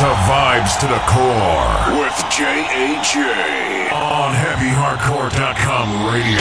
to Vibes to the Core with J.A.J. on HeavyHardcore.com radio.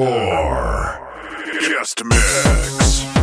Or Just mix.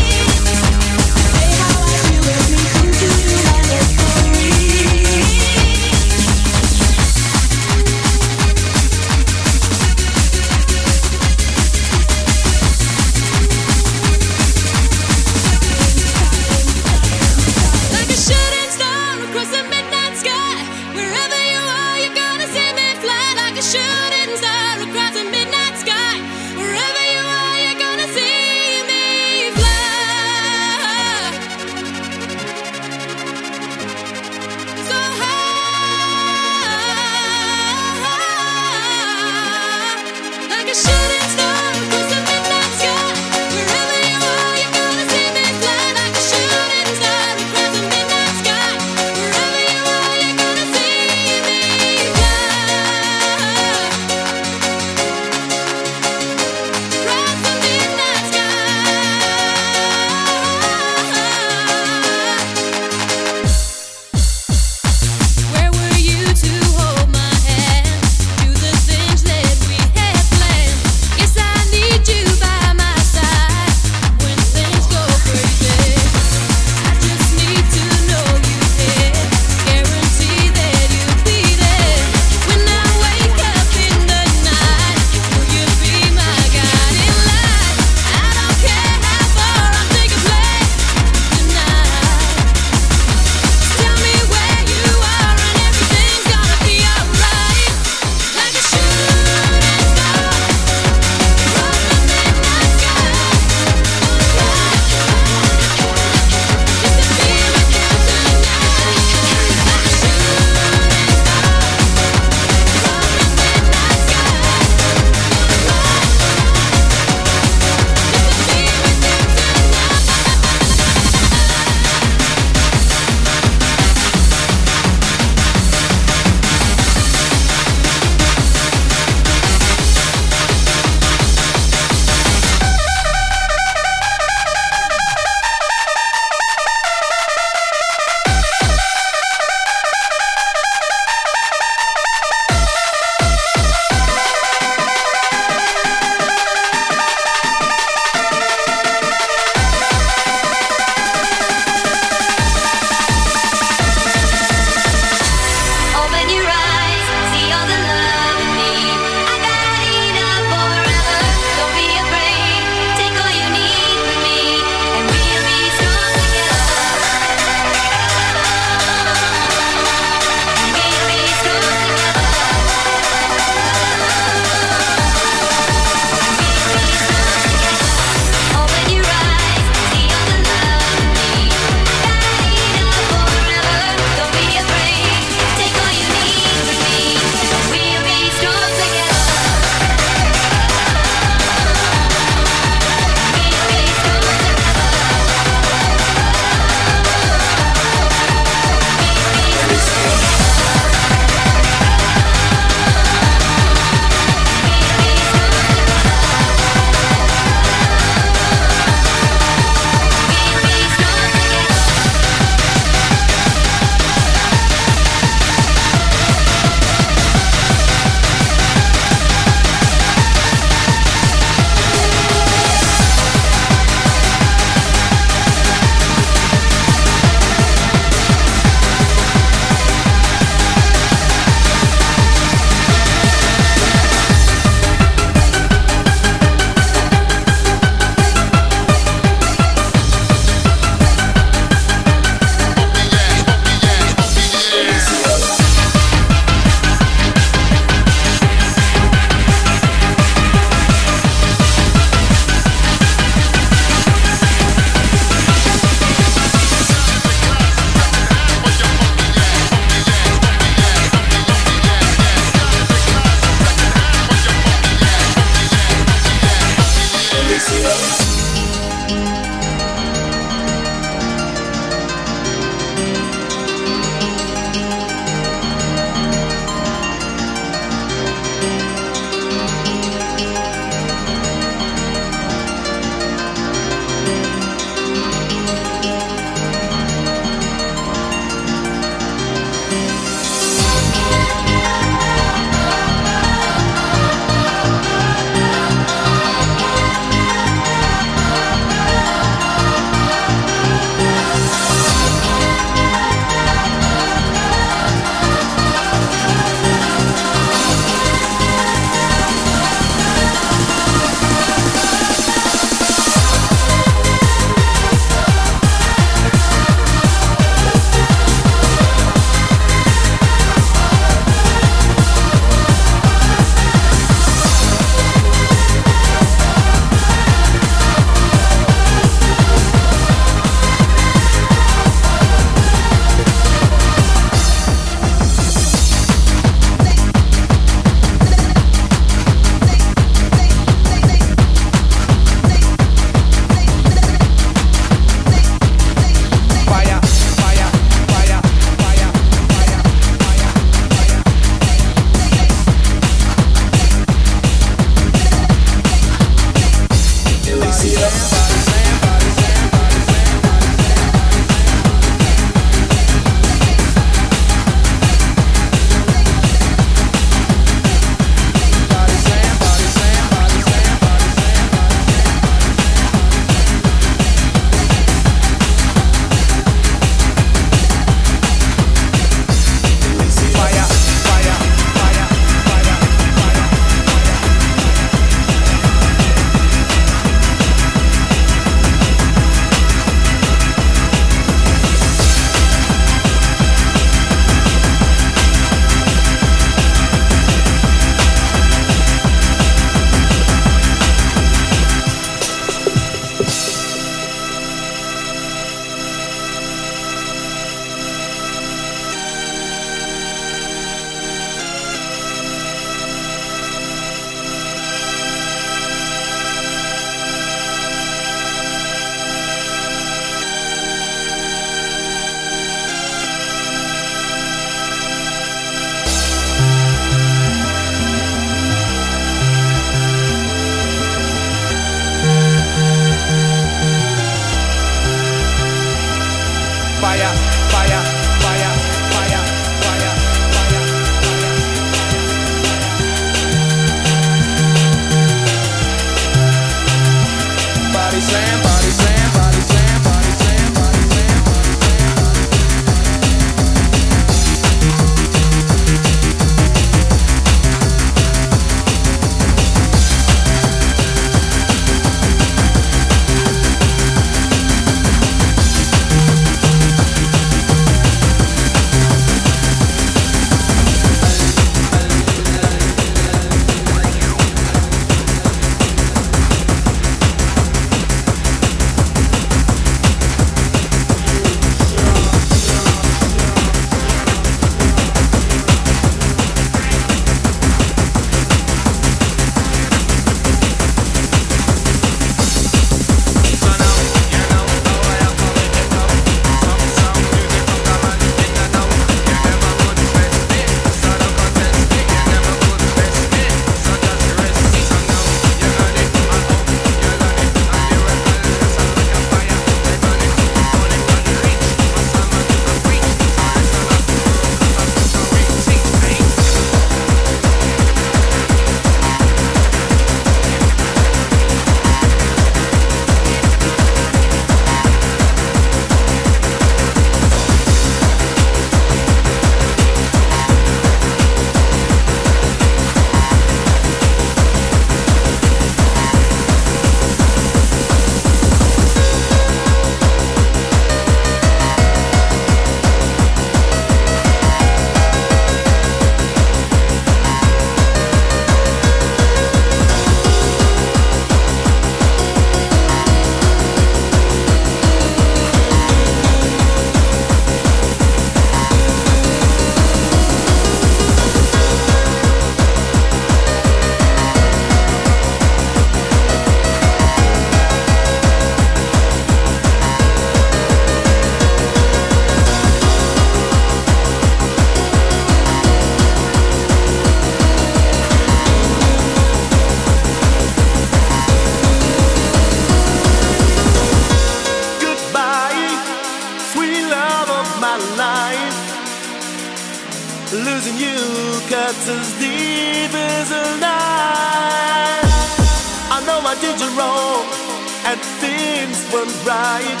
Things went right,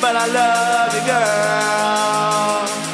but I love you, girl,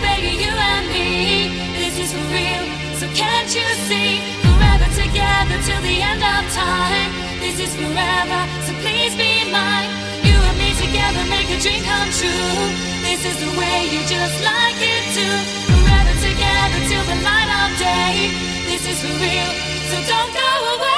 baby, you and me. This is for real, so can't you see? Forever together till the end of time. This is forever, so please be mine. You and me together make a dream come true. This is the way you just like it too. Forever together till the light of day. This is for real, so don't go away.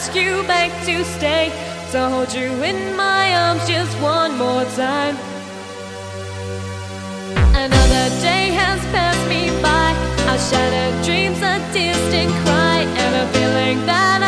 Ask you back to stay, to hold you in my arms just one more time. Another day has passed me by, our shattered dreams, a distant cry, and a feeling that